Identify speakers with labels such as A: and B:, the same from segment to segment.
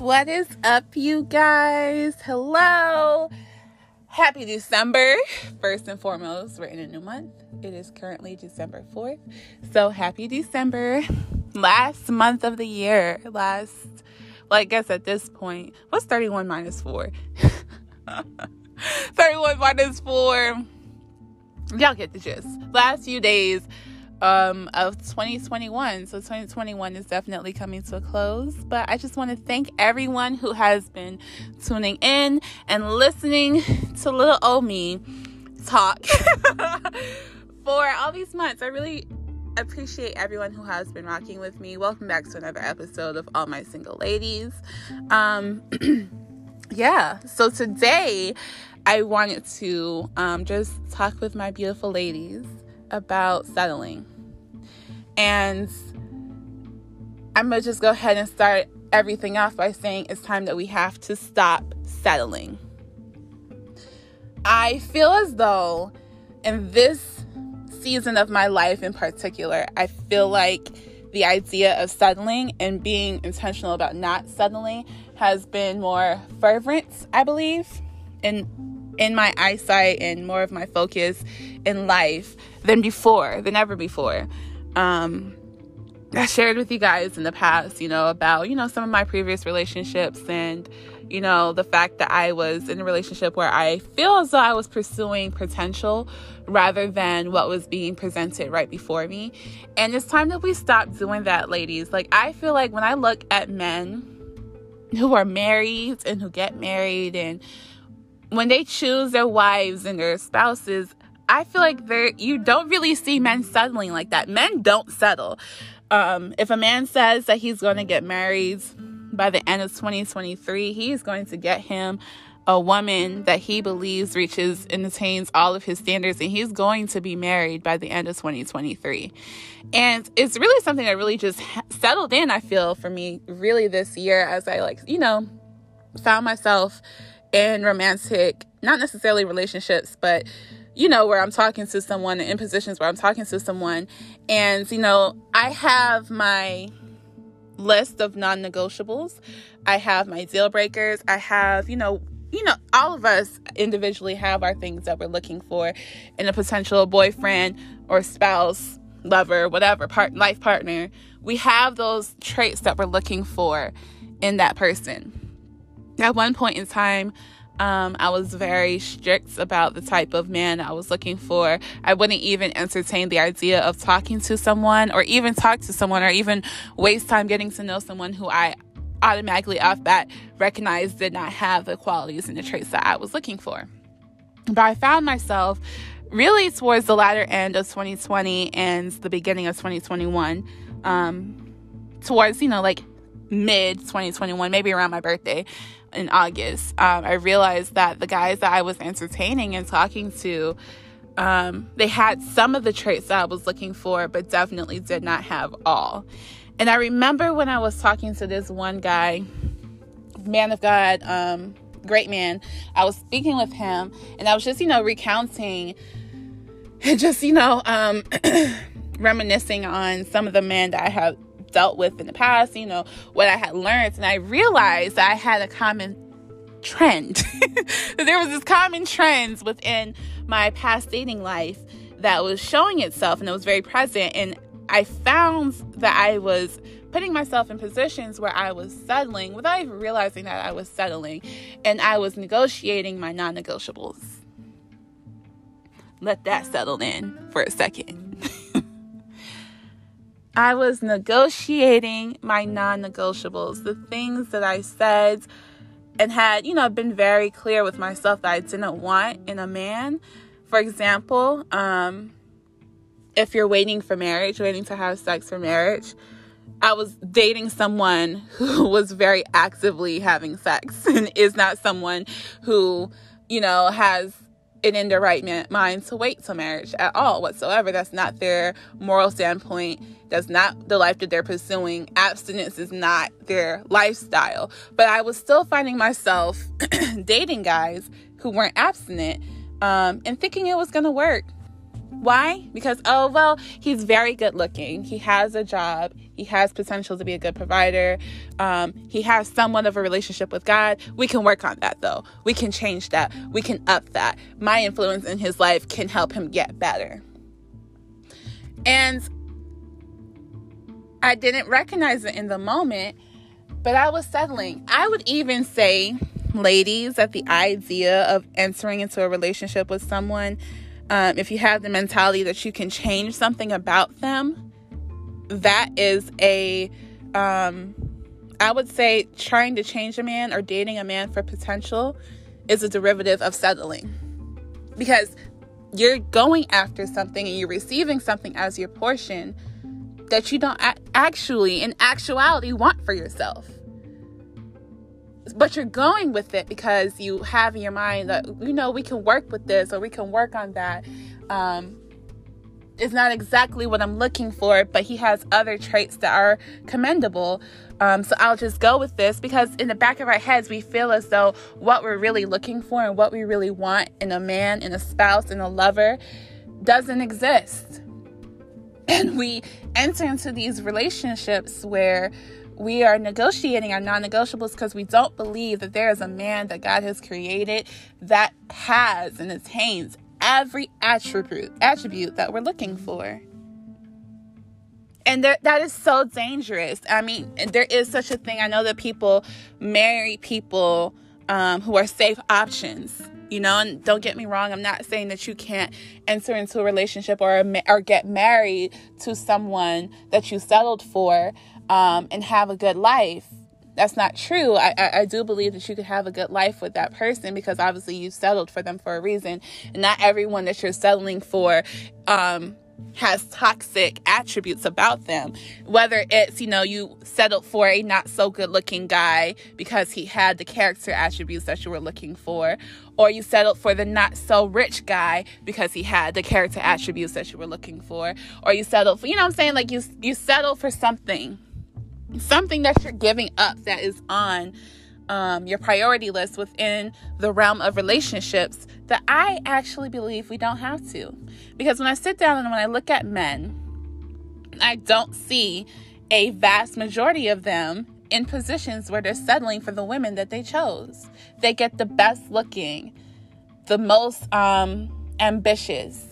A: What is up, you guys? Hello. Happy December. First and foremost, we're in a new month. It is currently December 4th. So happy December. Last month of the year. Last, well, I guess at this point, what's 31 minus 4? 31 minus 4. Y'all get the gist. Last few days um, of 2021. So 2021 is definitely coming to a close. But I just want to thank everyone who has been tuning in and listening to little old me talk for all these months. I really appreciate everyone who has been rocking with me. Welcome back to another episode of All My Single Ladies. Um, yeah, so today I wanted to um, just talk with my beautiful ladies about settling. And I'm going to just go ahead and start everything off by saying it's time that we have to stop settling. I feel as though in this season of my life in particular, I feel like the idea of settling and being intentional about not settling has been more fervent, I believe, in in my eyesight and more of my focus in life than before, than ever before. Um, I shared with you guys in the past, you know, about, you know, some of my previous relationships and, you know, the fact that I was in a relationship where I feel as though I was pursuing potential rather than what was being presented right before me. And it's time that we stop doing that, ladies. Like, I feel like when I look at men who are married and who get married and when they choose their wives and their spouses, I feel like there you don't really see men settling like that. Men don't settle. Um, if a man says that he's going to get married by the end of 2023, he's going to get him a woman that he believes reaches and attains all of his standards, and he's going to be married by the end of 2023. And it's really something that really just settled in, I feel, for me, really this year as I, like, you know, found myself in romantic, not necessarily relationships, but you know, where I'm talking to someone in positions where I'm talking to someone. And, you know, I have my list of non negotiables, I have my deal breakers, I have, you know, you know, all of us individually have our things that we're looking for in a potential boyfriend or spouse, lover, whatever, part life partner. We have those traits that we're looking for in that person. At one point in time, um, I was very strict about the type of man I was looking for. I wouldn't even entertain the idea of talking to someone or even talk to someone or even waste time getting to know someone who I automatically off bat recognized did not have the qualities and the traits that I was looking for. But I found myself really towards the latter end of 2020 and the beginning of 2021, um, towards, you know, like mid 2021, maybe around my birthday in August, um, I realized that the guys that I was entertaining and talking to, um, they had some of the traits that I was looking for, but definitely did not have all. And I remember when I was talking to this one guy, man of God, um, great man, I was speaking with him and I was just, you know, recounting and just, you know, um, reminiscing on some of the men that I have dealt with in the past, you know, what I had learned. And I realized I had a common trend. there was this common trend within my past dating life that was showing itself and it was very present. And I found that I was putting myself in positions where I was settling without even realizing that I was settling and I was negotiating my non negotiables. Let that settle in for a second. I was negotiating my non negotiables, the things that I said and had, you know, been very clear with myself that I didn't want in a man. For example, um, if you're waiting for marriage, waiting to have sex for marriage, I was dating someone who was very actively having sex and is not someone who, you know, has it in their right mind to wait till marriage at all whatsoever. That's not their moral standpoint. That's not the life that they're pursuing. Abstinence is not their lifestyle. But I was still finding myself dating guys who weren't abstinent um, and thinking it was going to work. Why? Because, oh, well, he's very good looking. He has a job. He has potential to be a good provider. Um, he has somewhat of a relationship with God. We can work on that, though. We can change that. We can up that. My influence in his life can help him get better. And I didn't recognize it in the moment, but I was settling. I would even say, ladies, that the idea of entering into a relationship with someone um, if you have the mentality that you can change something about them, that is a, um, I would say, trying to change a man or dating a man for potential is a derivative of settling. Because you're going after something and you're receiving something as your portion that you don't actually, in actuality, want for yourself but you're going with it because you have in your mind that you know we can work with this or we can work on that um, is not exactly what i'm looking for but he has other traits that are commendable. Um, so i'll just go with this because in the back of our heads we feel as though what we're really looking for and what we really want in a man in a spouse in a lover doesn't exist. And we enter into these relationships where we are negotiating our non negotiables because we don't believe that there is a man that God has created that has and attains every attribute attribute that we're looking for. And there, that is so dangerous. I mean, there is such a thing. I know that people marry people um, who are safe options you know and don't get me wrong i'm not saying that you can't enter into a relationship or or get married to someone that you settled for um, and have a good life. That's not true. I, I, I, do believe that you could have a good life with that person because obviously you settled for them for a reason. And not everyone that you're settling for um, has toxic attributes about them. Whether it's, you know, you settled for a not so good looking guy because he had the character attributes that you were looking for, or you settled for the not so rich guy because he had the character attributes that you were looking for, or you settled for, you know I'm saying? Like you, you settle for something something that you're giving up that is on um, your priority list within the realm of relationships that I actually believe we don't have to. Because when I sit down and when I look at men, I don't see a vast majority of them in positions where they're settling for the women that they chose. They get the best looking, the most um, ambitious,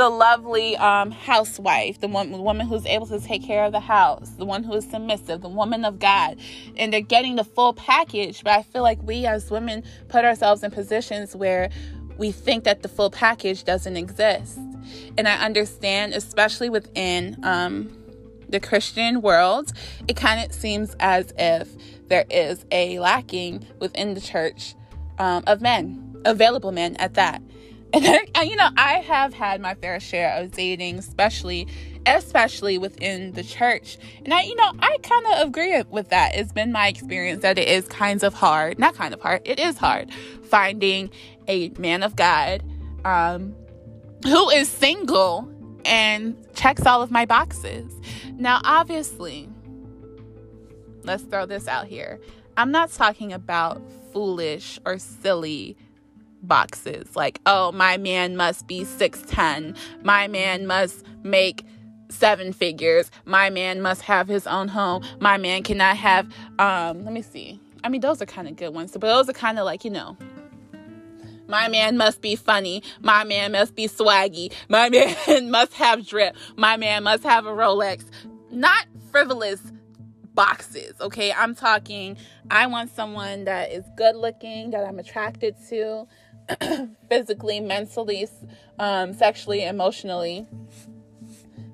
A: the lovely um, housewife, the, one, the woman who's able to take care of the house, the one who is submissive, the woman of God. And they're getting the full package. But I feel like we as women put ourselves in positions where we think that the full package doesn't exist. And I understand, especially within um, the Christian world, it kind of seems as if there is a lacking within the church um, of men, available men at that. And, and you know, I have had my fair share of dating, especially especially within the church. And I, you know, I kind of agree with that. It's been my experience that it is kinds of hard, not kind of hard, it is hard finding a man of God um, who is single and checks all of my boxes. Now, obviously, let's throw this out here. I'm not talking about foolish or silly boxes like oh my man must be 6'10 my man must make seven figures my man must have his own home my man cannot have um let me see i mean those are kind of good ones but those are kind of like you know my man must be funny. My man must be swaggy. My man must have drip. My man must have a Rolex. Not frivolous boxes, okay? I'm talking, I want someone that is good looking, that I'm attracted to, physically, mentally, um, sexually, emotionally.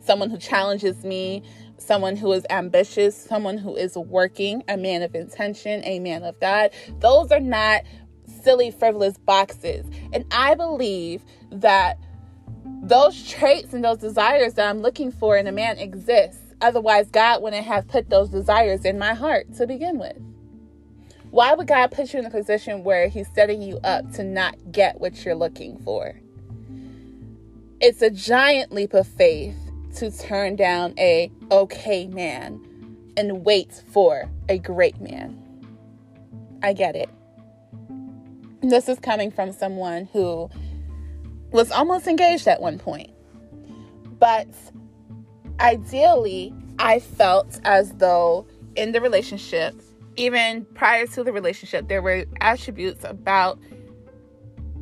A: Someone who challenges me, someone who is ambitious, someone who is working, a man of intention, a man of God. Those are not silly, frivolous boxes. And I believe that those traits and those desires that I'm looking for in a man exist. Otherwise, God wouldn't have put those desires in my heart to begin with. Why would God put you in a position where He's setting you up to not get what you're looking for? It's a giant leap of faith to turn down a okay man and wait for a great man. I get it. This is coming from someone who was almost engaged at one point. But ideally, I felt as though in the relationship, even prior to the relationship, there were attributes about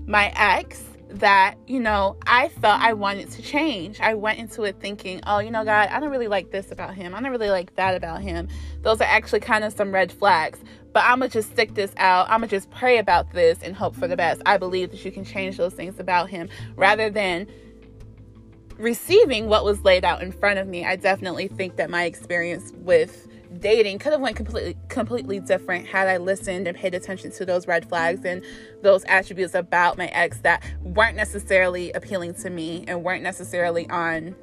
A: my ex that, you know, I felt I wanted to change. I went into it thinking, oh, you know, God, I don't really like this about him. I don't really like that about him. Those are actually kind of some red flags. But I'm going to just stick this out. I'm going to just pray about this and hope for the best. I believe that you can change those things about him rather than receiving what was laid out in front of me. I definitely think that my experience with dating could have went completely completely different had I listened and paid attention to those red flags and those attributes about my ex that weren't necessarily appealing to me and weren't necessarily on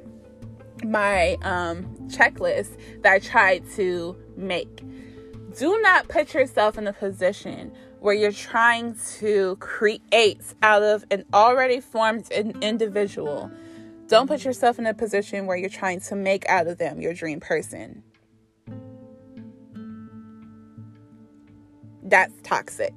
A: my um, checklist that I tried to make. Do not put yourself in a position where you're trying to create out of an already formed individual. Don't put yourself in a position where you're trying to make out of them your dream person. That's toxic.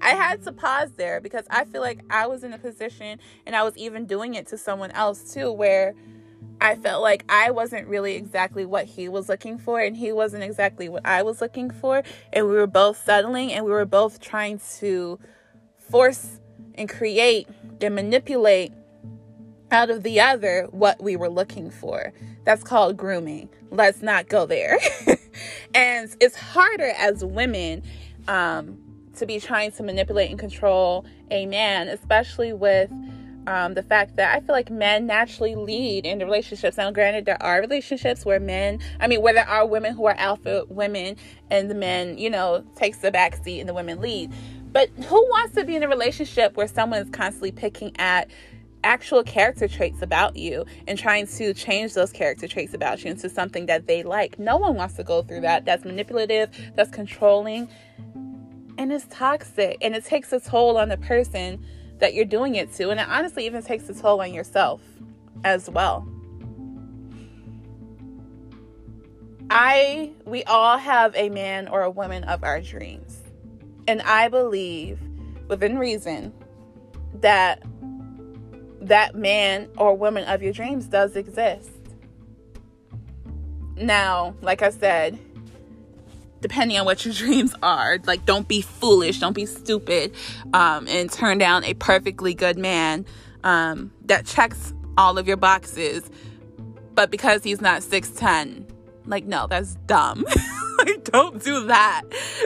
A: I had to pause there because I feel like I was in a position and I was even doing it to someone else too where I felt like I wasn't really exactly what he was looking for and he wasn't exactly what I was looking for and we were both settling and we were both trying to force and create and manipulate out of the other what we were looking for. That's called grooming. Let's not go there. and it's harder as women um, to be trying to manipulate and control a man, especially with um, the fact that I feel like men naturally lead in the relationships. Now, granted, there are relationships where men, I mean, where there are women who are alpha women and the men, you know, takes the back seat and the women lead. But who wants to be in a relationship where someone is constantly picking at actual character traits about you and trying to change those character traits about you into something that they like. No one wants to go through that. That's manipulative, that's controlling, and it's toxic. And it takes a toll on the person that you're doing it to. And it honestly even takes a toll on yourself as well. I, we all have a man or a woman of our dreams. And I believe, within reason, that that man or woman of your dreams does exist. Now, like I said, depending on what your dreams are, like don't be foolish, don't be stupid, um, and turn down a perfectly good man um, that checks all of your boxes, but because he's not 6'10, like, no, that's dumb. like, don't do that.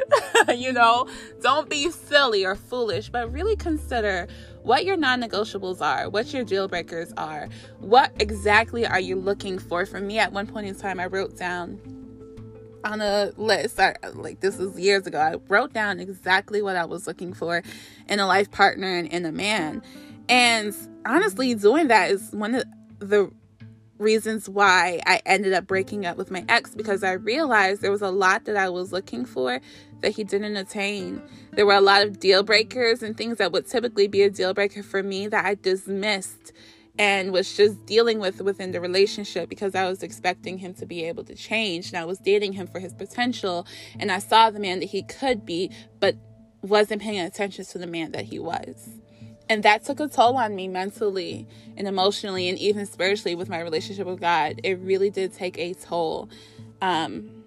A: you know, don't be silly or foolish, but really consider what your non negotiables are, what your deal breakers are, what exactly are you looking for. For me, at one point in time, I wrote down on a list, I, like this was years ago, I wrote down exactly what I was looking for in a life partner and in a man. And honestly, doing that is one of the reasons why I ended up breaking up with my ex because I realized there was a lot that I was looking for that he didn't attain. There were a lot of deal breakers and things that would typically be a deal breaker for me that I dismissed and was just dealing with within the relationship because I was expecting him to be able to change and I was dating him for his potential and I saw the man that he could be but wasn't paying attention to the man that he was. And that took a toll on me mentally and emotionally and even spiritually with my relationship with God. It really did take a toll. Um,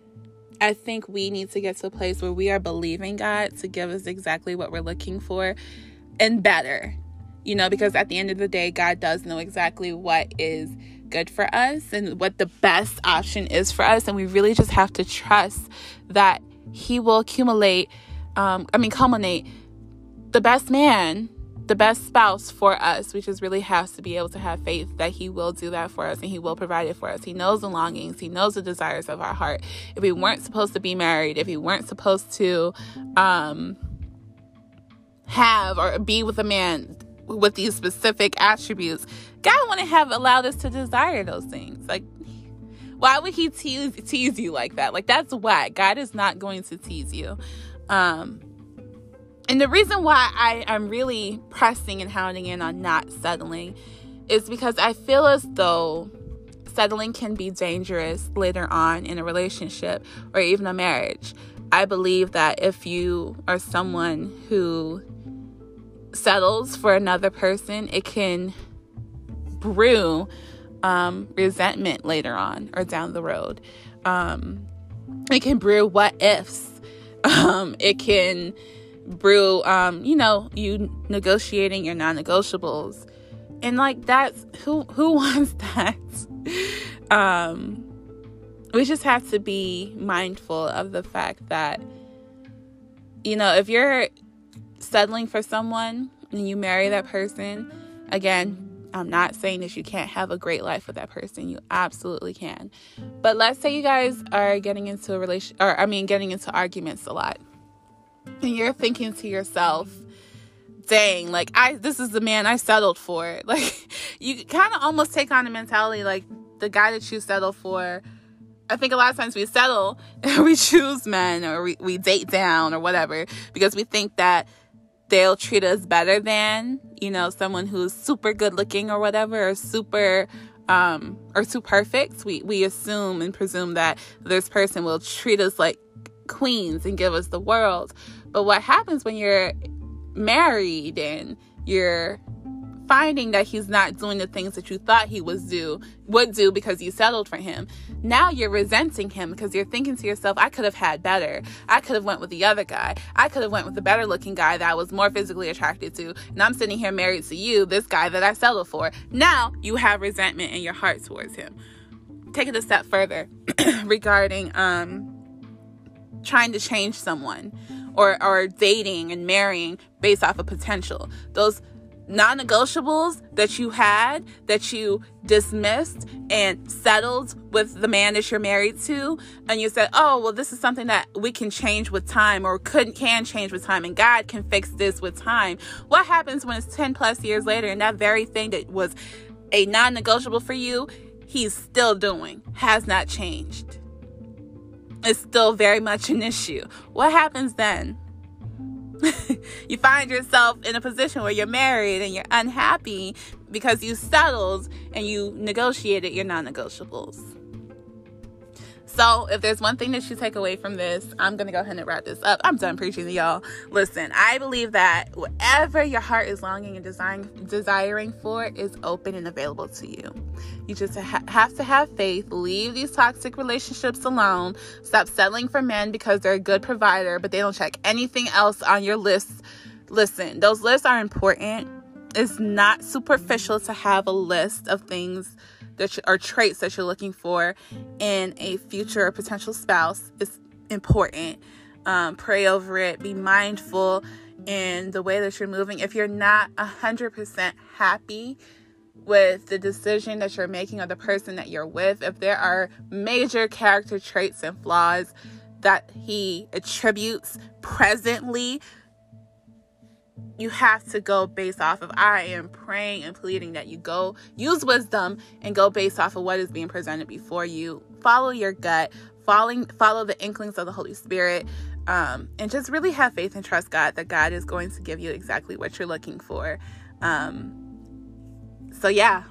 A: I think we need to get to a place where we are believing God to give us exactly what we're looking for and better. You know, because at the end of the day, God does know exactly what is good for us and what the best option is for us. And we really just have to trust that He will accumulate, um, I mean, culminate the best man the best spouse for us, we just really have to be able to have faith that He will do that for us and He will provide it for us. He knows the longings, He knows the desires of our heart. If we weren't supposed to be married, if we weren't supposed to um, have or be with a man with these specific attributes, God wouldn't have allowed us to desire those things. Like, why would He tease, tease you like that? Like, that's why God is not going to tease you. Um, and the reason why I am really pressing and hounding in on not settling is because I feel as though settling can be dangerous later on in a relationship or even a marriage. I believe that if you are someone who settles for another person, it can brew um, resentment later on or down the road. Um, it can brew what ifs. Um, it can brew, um, you know, you negotiating your non-negotiables, and like that's who who wants that. um, we just have to be mindful of the fact that, you know, if you're settling for someone and you marry that person, again, I'm not saying that you can't have a great life with that person. You absolutely can. But let's say you guys are getting into a relation or I mean getting into arguments a lot. And you're thinking to yourself, dang, like I this is the man I settled for. Like you kind of almost take on the mentality like the guy that you settle for. I think a lot of times we settle and we choose men or we, we date down or whatever because we think that they'll treat us better than you know someone who's super good looking or whatever or super um or too perfect we we assume and presume that this person will treat us like queens and give us the world but what happens when you're married and you're finding that he's not doing the things that you thought he was do would do because you settled for him. Now you're resenting him because you're thinking to yourself, I could have had better. I could have went with the other guy. I could have went with the better looking guy that I was more physically attracted to. And I'm sitting here married to you, this guy that I settled for. Now you have resentment in your heart towards him. Take it a step further regarding um trying to change someone or or dating and marrying based off of potential. Those non negotiables that you had that you dismissed and settled with the man that you're married to, and you said, Oh, well, this is something that we can change with time or could can change with time, and God can fix this with time. What happens when it's 10 plus years later and that very thing that was a non negotiable for you, he's still doing, has not changed? It's still very much an issue. What happens then? you find yourself in a position where you're married and you're unhappy because you settled and you negotiated your non negotiables. So, if there's one thing that you take away from this, I'm going to go ahead and wrap this up. I'm done preaching to y'all. Listen, I believe that whatever your heart is longing and desiring, desiring for is open and available to you. You just ha- have to have faith, leave these toxic relationships alone, stop settling for men because they're a good provider, but they don't check anything else on your list. Listen, those lists are important. It's not superficial to have a list of things that or traits that you're looking for in a future or potential spouse is important. Um, pray over it. Be mindful in the way that you're moving. If you're not 100% happy with the decision that you're making or the person that you're with, if there are major character traits and flaws that he attributes presently you have to go based off of I am praying and pleading that you go use wisdom and go based off of what is being presented before you. Follow your gut, following follow the inklings of the Holy Spirit, um, and just really have faith and trust God that God is going to give you exactly what you're looking for. Um, so yeah.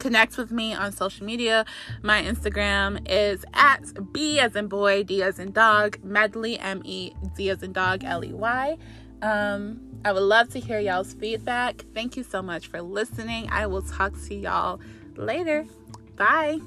A: Connect with me on social media. My Instagram is at B as in boy, D as in dog, medley, M E D as in dog, L E Y. Um, I would love to hear y'all's feedback. Thank you so much for listening. I will talk to y'all later. Bye.